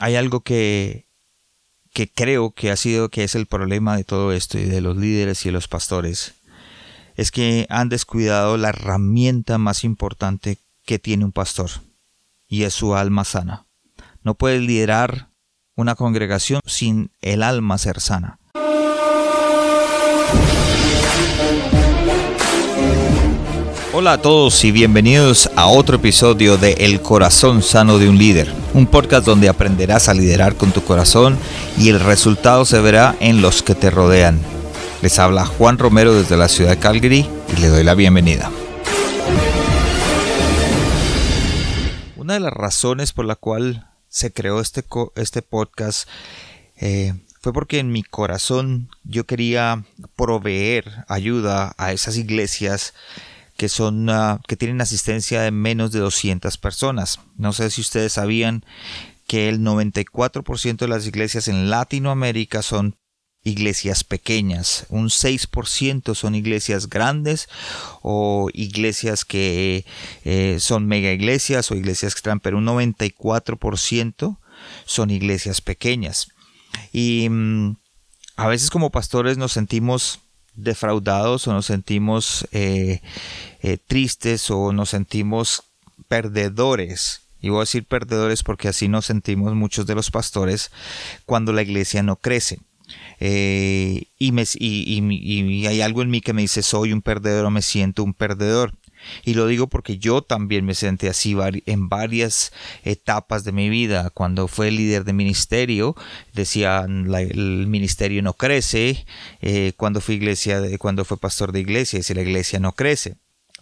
hay algo que, que creo que ha sido que es el problema de todo esto y de los líderes y los pastores es que han descuidado la herramienta más importante que tiene un pastor y es su alma sana. No puedes liderar una congregación sin el alma ser sana. Hola a todos y bienvenidos a otro episodio de El corazón sano de un líder, un podcast donde aprenderás a liderar con tu corazón y el resultado se verá en los que te rodean. Les habla Juan Romero desde la ciudad de Calgary y le doy la bienvenida. Una de las razones por la cual se creó este, este podcast eh, fue porque en mi corazón yo quería proveer ayuda a esas iglesias que son ah, que tienen asistencia de menos de 200 personas. No sé si ustedes sabían que el 94% de las iglesias en Latinoamérica son iglesias pequeñas, un 6% son iglesias grandes o iglesias que eh, son mega iglesias o iglesias que están, pero un 94% son iglesias pequeñas. Y mm, a veces como pastores nos sentimos defraudados o nos sentimos eh, eh, tristes o nos sentimos perdedores. Y voy a decir perdedores porque así nos sentimos muchos de los pastores cuando la iglesia no crece. Eh, y, me, y, hay algo en mí que me dice soy un perdedor o me siento un perdedor. Y lo digo porque yo también me sentí así en varias etapas de mi vida. Cuando fue líder de ministerio, decía el ministerio no crece. Eh, cuando fui iglesia, cuando fue pastor de iglesia, decía la iglesia no crece.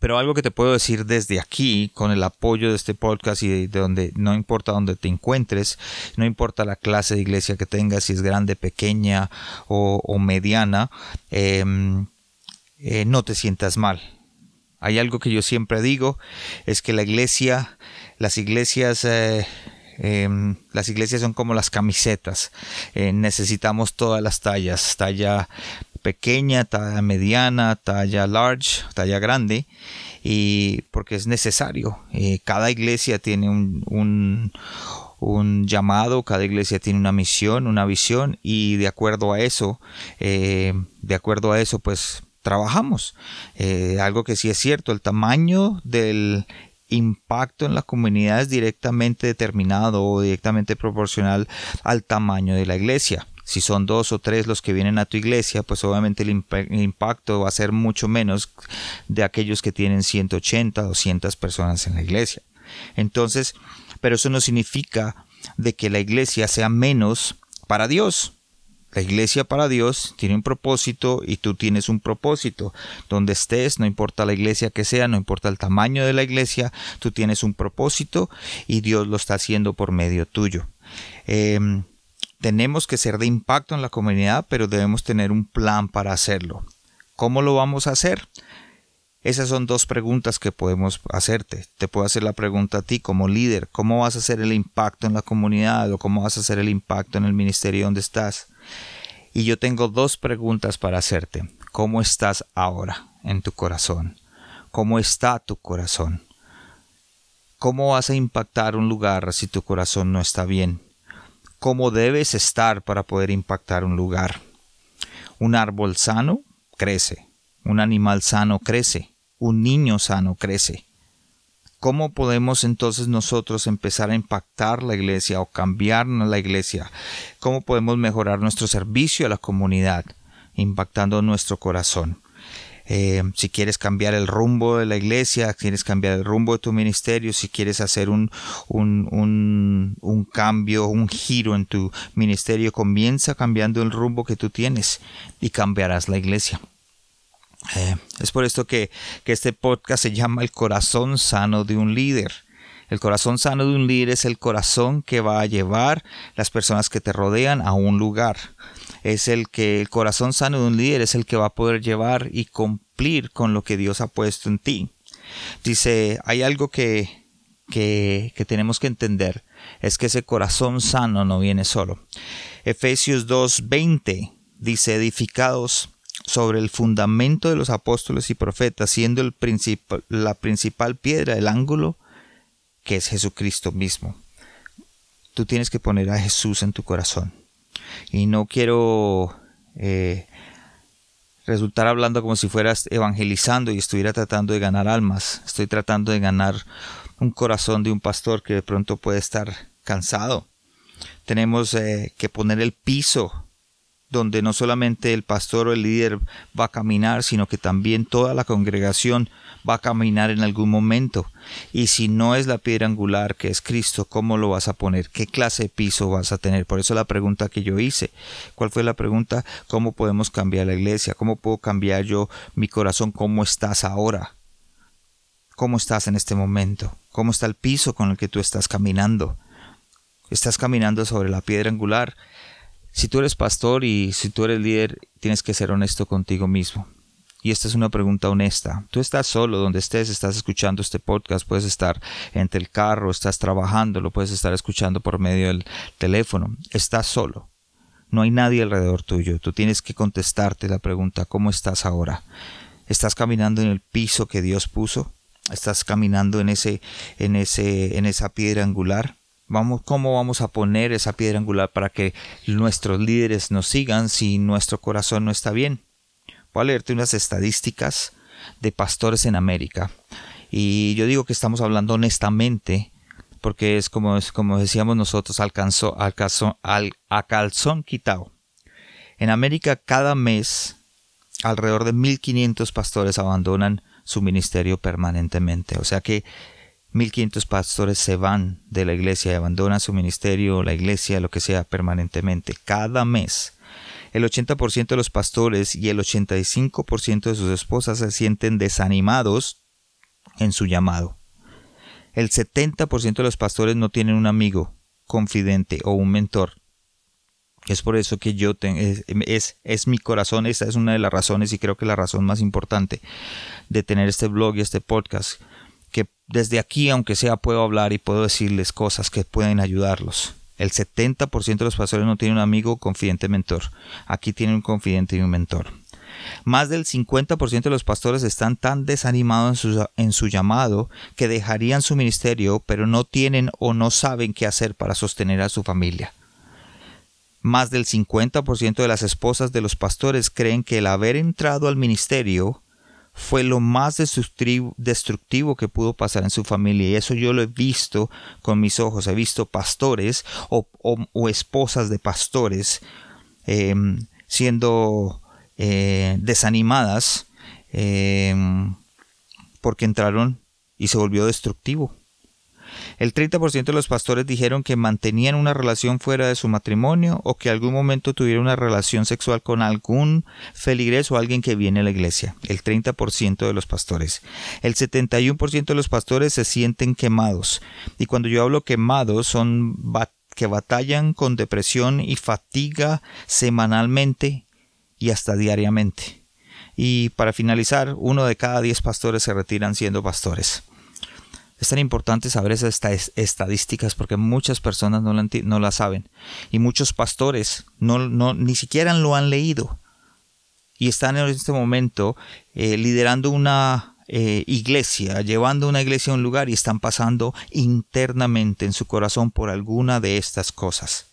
Pero algo que te puedo decir desde aquí, con el apoyo de este podcast y de, donde no importa dónde te encuentres, no importa la clase de iglesia que tengas, si es grande, pequeña o, mediana, em, eh, no te sientas mal hay algo que yo siempre digo, es que la iglesia, las iglesias, eh, em, las iglesias son como las camisetas. Eh, necesitamos todas las tallas, talla pequeña, talla mediana, talla large, talla grande, y porque es necesario. Eh, cada iglesia tiene un, llamado, cada iglesia tiene una misión, una visión, y de acuerdo a eso, de acuerdo a eso, pues trabajamos. Eh, algo que sí es cierto, el tamaño del impacto en la comunidad es directamente determinado o directamente proporcional al tamaño de la iglesia. Si son dos o tres los que vienen a tu iglesia, pues obviamente el, impacto va a ser mucho menos de aquellos que tienen 180, 200 personas en la iglesia. Entonces, pero eso no significa de que la iglesia sea menos para Dios. La iglesia para Dios tiene un propósito y tú tienes un propósito. Donde estés, no importa la iglesia que sea, no importa el tamaño de la iglesia, tú tienes un propósito y Dios lo está haciendo por medio tuyo. Em, tenemos que ser de impacto en la comunidad, pero debemos tener un plan para hacerlo. ¿Cómo lo vamos a hacer? Esas son dos preguntas que podemos hacerte. Te puedo hacer la pregunta a ti como líder, ¿cómo vas a hacer el impacto en la comunidad o cómo vas a hacer el impacto en el ministerio donde estás? Y yo tengo dos preguntas para hacerte. ¿Cómo estás ahora en tu corazón? ¿Cómo está tu corazón? ¿Cómo vas a impactar un lugar si tu corazón no está bien? ¿Cómo debes estar para poder impactar un lugar? Un árbol sano crece, un animal sano crece, un niño sano crece. ¿Cómo podemos entonces nosotros empezar a impactar la iglesia o cambiar la iglesia? ¿Cómo podemos mejorar nuestro servicio a la comunidad, impactando nuestro corazón? Eh, si quieres cambiar el rumbo de la iglesia, quieres cambiar el rumbo de tu ministerio, si quieres hacer un, un, un, cambio, un giro en tu ministerio, comienza cambiando el rumbo que tú tienes y cambiarás la iglesia. Eh, es por esto que, este podcast se llama El corazón sano de un líder. El corazón sano de un líder es el corazón que va a llevar las personas que te rodean a un lugar. Es el que el corazón sano de un líder es el que va a poder llevar y cumplir con lo que Dios ha puesto en ti. Dice, hay algo que, que, que tenemos que entender, es que ese corazón sano no viene solo. Efesios 2.20 dice, edificados sobre el fundamento de los apóstoles y profetas, siendo el la principal piedra del ángulo que es Jesucristo mismo. tú tienes que poner a Jesús en tu corazón. Y no quiero eh, resultar hablando como si fueras evangelizando y estuviera tratando de ganar almas. Estoy tratando de ganar un corazón de un pastor que de pronto puede estar cansado. Tenemos eh, que poner el piso donde no solamente el pastor o el líder va a caminar, sino que también toda la congregación va a caminar en algún momento. Y si no es la piedra angular que es Cristo, ¿cómo lo vas a poner? ¿Qué clase de piso vas a tener? Por eso la pregunta que yo hice. ¿Cuál fue la pregunta? ¿Cómo podemos cambiar la iglesia? ¿Cómo puedo cambiar yo mi corazón? ¿Cómo estás ahora? ¿Cómo estás en este momento? ¿Cómo está el piso con el que tú estás caminando? ¿Estás caminando sobre la piedra angular? Si tú eres pastor y si tú eres líder, tienes que ser honesto contigo mismo. Y esta es una pregunta honesta. Tú estás solo donde estés, estás escuchando este podcast, puedes estar entre el carro, estás trabajando, lo puedes estar escuchando por medio del teléfono. Estás solo. No hay nadie alrededor tuyo. Tú tienes que contestarte la pregunta, ¿cómo estás ahora? ¿Estás caminando en el piso que Dios puso? ¿Estás caminando en ese en ese en esa piedra angular? Vamos, ¿Cómo vamos a poner esa piedra angular para que nuestros líderes nos sigan si nuestro corazón no está bien? Voy a leerte unas estadísticas de pastores en América. Y yo digo que estamos hablando honestamente, porque es como, es como decíamos nosotros, alcanzó, alcanzó al, a calzón quitado. En América cada mes alrededor de 1.500 pastores abandonan su ministerio permanentemente. O sea que 1500 pastores se van de la iglesia y abandonan su ministerio, la iglesia, lo que sea, permanentemente, cada mes. El 80% de los pastores y el 85% de sus esposas se sienten desanimados en su llamado. El 70% de los pastores no tienen un amigo, confidente o un mentor. Es por eso que yo tengo, es, es mi corazón, esta es una de las razones y creo que la razón más importante de tener este blog y este podcast que desde aquí, aunque sea, puedo hablar y puedo decirles cosas que pueden ayudarlos. El 70% de los pastores no tienen un amigo confidente mentor. Aquí tienen un confidente y un mentor. Más del 50% de los pastores están tan desanimados en su, en su, llamado que dejarían su ministerio, pero no tienen o no saben qué hacer para sostener a su familia. Más del 50% de las esposas de los pastores creen que el haber entrado al ministerio fue lo más destructivo, que pudo pasar en su familia. Y eso yo lo he visto con mis ojos. He visto pastores o, esposas de pastores em, siendo eh, desanimadas em, porque entraron y se volvió destructivo. El 30% de los pastores dijeron que mantenían una relación fuera de su matrimonio o que algún momento tuvieron una relación sexual con algún feligres o alguien que viene a la iglesia. El 30% de los pastores. El 71% de los pastores se sienten quemados. Y cuando yo hablo quemados son que batallan con depresión y fatiga semanalmente y hasta diariamente. Y para finalizar, uno de cada diez pastores se retiran siendo pastores. Es tan importante saber esas estadísticas porque muchas personas no la, no la saben y muchos pastores no, no, ni siquiera lo han leído y están en este momento eh, liderando una eh, iglesia, llevando una iglesia a un lugar y están pasando internamente en su corazón por alguna de estas cosas.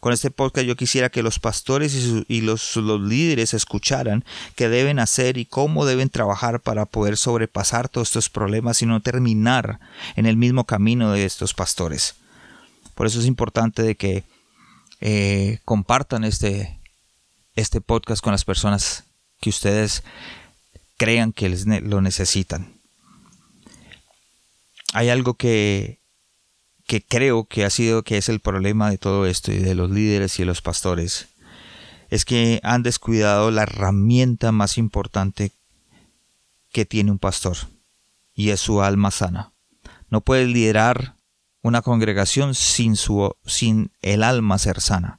Con este podcast yo quisiera que los pastores y, los, líderes escucharan qué deben hacer y cómo deben trabajar para poder sobrepasar todos estos problemas y no terminar en el mismo camino de estos pastores. Por eso es importante de que eh, compartan este, este podcast con las personas que ustedes crean que lo necesitan. Hay algo que que creo que ha sido que es el problema de todo esto y de los líderes y de los pastores es que han descuidado la herramienta más importante que tiene un pastor y es su alma sana. No puedes liderar una congregación sin su sin el alma ser sana.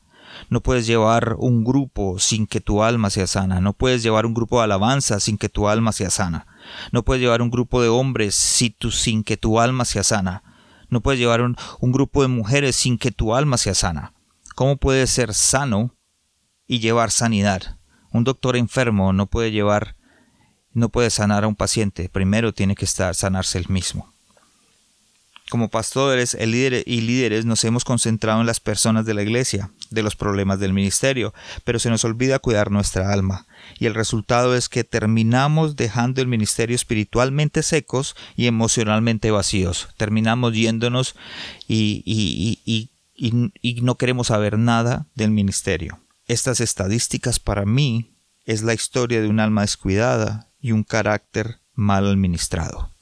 No puedes llevar un grupo sin que tu alma sea sana. No puedes llevar un grupo de alabanza sin que tu alma sea sana. No puedes llevar un grupo de hombres sin que tu alma sea sana. No puedes llevar un, grupo de mujeres sin que tu alma sea sana. ¿Cómo puedes ser sano y llevar sanidad? Un doctor enfermo no puede llevar, no puede sanar a un paciente. Primero tiene que estar sanarse el mismo. Como pastores y líderes nos hemos concentrado en las personas de la iglesia, de los problemas del ministerio, pero se nos olvida cuidar nuestra alma. Y el resultado es que terminamos dejando el ministerio espiritualmente secos y emocionalmente vacíos. Terminamos yéndonos y, y, y no queremos saber nada del ministerio. Estas estadísticas para mí es la historia de un alma descuidada y un carácter mal administrado.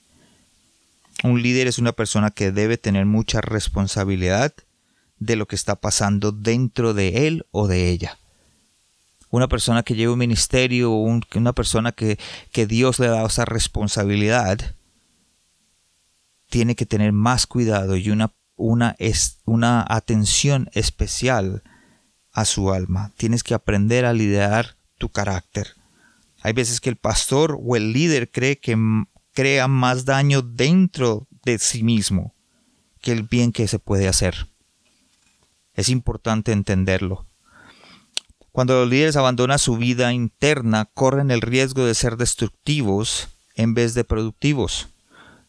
Un líder es una persona que debe tener mucha responsabilidad de lo que está pasando dentro de él o de ella. Una persona que lleva un ministerio, una persona que, Dios le ha dado esa responsabilidad, tiene que tener más cuidado y una, una atención especial a su alma. Tienes que aprender a liderar tu carácter. Hay veces que el pastor o el líder cree que crea más daño dentro de sí mismo que el bien que se puede hacer. Es importante entenderlo. Cuando los líderes abandonan su vida interna, corren el riesgo de ser destructivos en vez de productivos.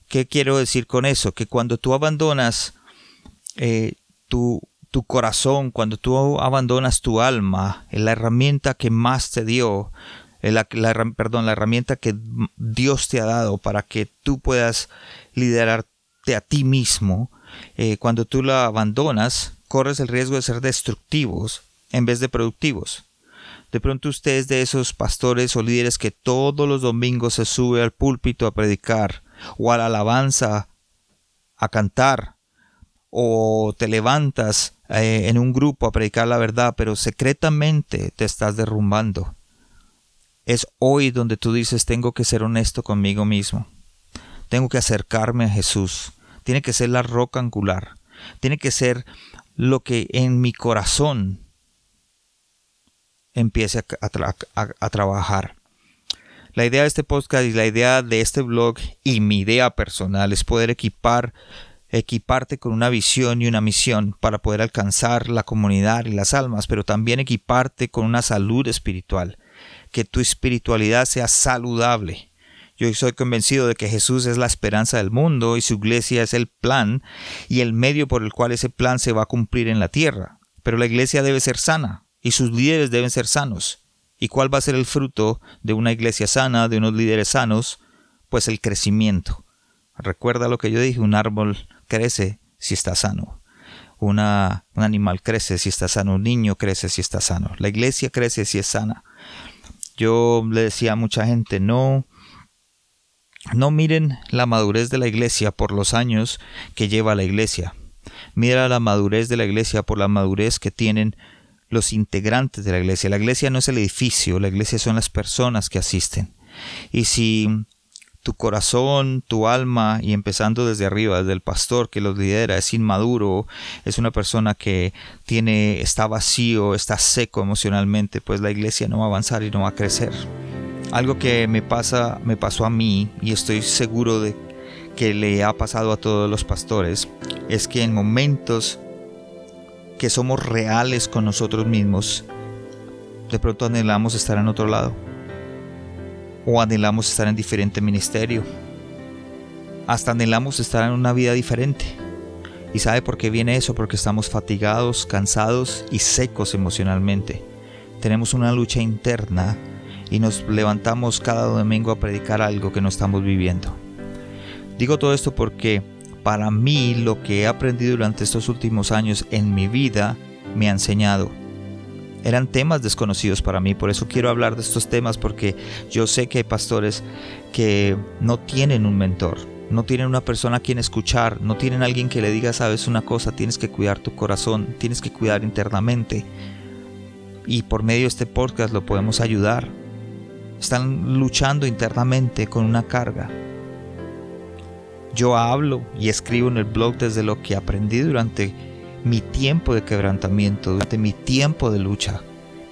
¿Qué quiero decir con eso? Que cuando tú abandonas eh, tu, tu, corazón, cuando tú abandonas tu alma, la herramienta que más te dio, la, la herramienta que Dios te ha dado para que tú puedas liderarte a ti mismo, eh, cuando tú la abandonas, corres el riesgo de ser destructivos en vez de productivos. De pronto usted es de esos pastores o líderes que todos los domingos se sube al púlpito a predicar o a la alabanza a cantar o te levantas eh, en un grupo a predicar la verdad, pero secretamente te estás derrumbando. Es hoy donde tú dices, tengo que ser honesto conmigo mismo. Tengo que acercarme a Jesús. Tiene que ser la roca angular. Tiene que ser lo que en mi corazón empiece a, trabajar. La idea de este podcast y la idea de este blog y mi idea personal es poder equipar equiparte con una visión y una misión para poder alcanzar la comunidad y las almas, pero también equiparte con una salud espiritual que tu espiritualidad sea saludable. Yo soy convencido de que Jesús es la esperanza del mundo y su iglesia es el plan y el medio por el cual ese plan se va a cumplir en la tierra. Pero la iglesia debe ser sana y sus líderes deben ser sanos. ¿Y cuál va a ser el fruto de una iglesia sana, de unos líderes sanos? Pues el crecimiento. Recuerda lo que yo dije, un árbol crece si está sano. Un animal crece si está sano, un niño crece si está sano. La iglesia crece si es sana. Yo le decía a mucha gente, no, no miren la madurez de la iglesia por los años que lleva la iglesia. Mira la madurez de la iglesia por la madurez que tienen los integrantes de la iglesia. La iglesia no es el edificio, la iglesia son las personas que asisten. Y si tu corazón, tu alma, y empezando desde arriba, desde el pastor que los lidera, es inmaduro, es una persona que tiene, está vacío, está seco emocionalmente, pues la iglesia no va a avanzar y no va a crecer. Algo que me pasa, me pasó a mí, y estoy seguro de que le ha pasado a todos los pastores, es que en momentos que somos reales con nosotros mismos, de pronto anhelamos estar en otro lado o anhelamos estar en diferente ministerio. Hasta anhelamos estar en una vida diferente. ¿Y sabe por qué viene eso? Porque estamos fatigados, cansados y secos emocionalmente. Tenemos una lucha interna y nos levantamos cada domingo a predicar algo que no estamos viviendo. Digo todo esto porque para mí lo que he aprendido durante estos últimos años en mi vida me ha enseñado eran temas desconocidos para mí, por eso quiero hablar de estos temas porque yo sé que hay pastores que no tienen un mentor, no tienen una persona a quien escuchar, no tienen alguien que le diga, sabes una cosa, tienes que cuidar tu corazón, tienes que cuidar internamente. Y por medio de este podcast lo podemos ayudar. Están luchando internamente con una carga. Yo hablo y escribo en el blog desde lo que aprendí durante mi tiempo de quebrantamiento, durante mi tiempo de lucha.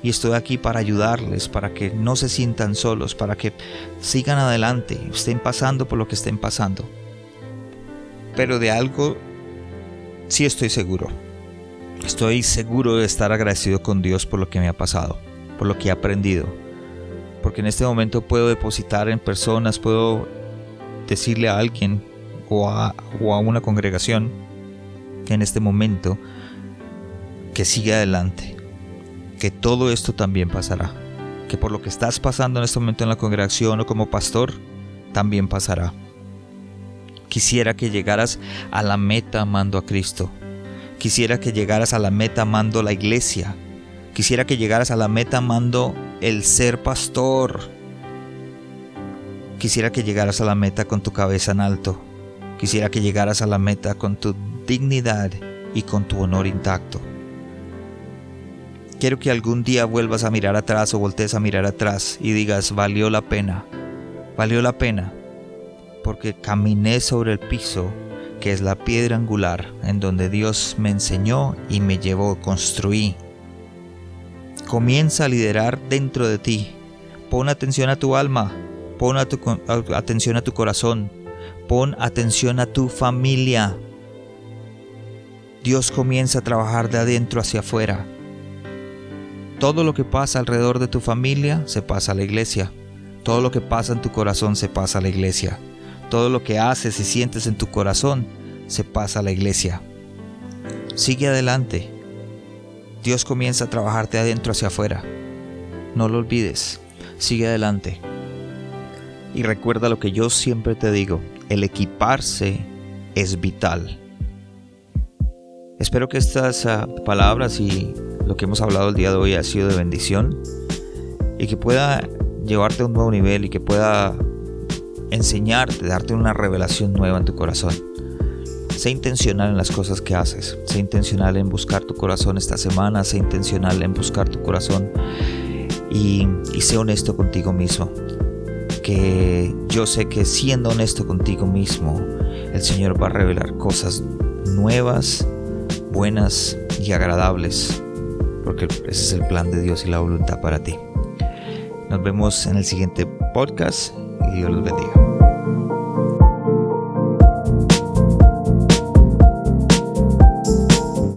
Y estoy aquí para ayudarles, para que no se sientan solos, para que sigan adelante, estén pasando por lo que estén pasando. Pero de algo sí estoy seguro. Estoy seguro de estar agradecido con Dios por lo que me ha pasado, por lo que he aprendido. Porque en este momento puedo depositar en personas, puedo decirle a alguien o a, o a una congregación en este momento que siga adelante, que todo esto también pasará, que por lo que estás pasando en este momento en la congregación o como pastor, también pasará. Quisiera que llegaras a la meta amando a Cristo. Quisiera que llegaras a la meta amando la iglesia. Quisiera que llegaras a la meta amando el ser pastor. Quisiera que llegaras a la meta con tu cabeza en alto. Quisiera que llegaras a la meta con tu dignidad y con tu honor intacto. Quiero que algún día vuelvas a mirar atrás o voltees a mirar atrás y digas, valió la pena, valió la pena, porque caminé sobre el piso que es la piedra angular en donde Dios me enseñó y me llevó, construí. Comienza a liderar dentro de ti. Pon atención a tu alma, pon atención a tu corazón, pon atención a tu familia. Dios comienza a trabajar de adentro hacia afuera. Todo lo que pasa alrededor de tu familia se pasa a la iglesia. Todo lo que pasa en tu corazón se pasa a la iglesia. Todo lo que haces y sientes en tu corazón se pasa a la iglesia. Sigue adelante. Dios comienza a trabajarte adentro hacia afuera. No lo olvides. Sigue adelante. Y recuerda lo que yo siempre te digo. El equiparse es vital. Espero que estas ah, palabras y lo que hemos hablado el día de hoy ha sido de bendición y que pueda llevarte a un nuevo nivel y que pueda enseñarte, darte una revelación nueva en tu corazón. Sé intencional en las cosas que haces, sé intencional en buscar tu corazón esta semana, sé intencional en buscar tu corazón y, y sé honesto contigo mismo. Que yo sé que siendo honesto contigo mismo, el Señor va a revelar cosas nuevas buenas y agradables, porque ese es el plan de Dios y la voluntad para ti. Nos vemos en el siguiente podcast y Dios los bendiga.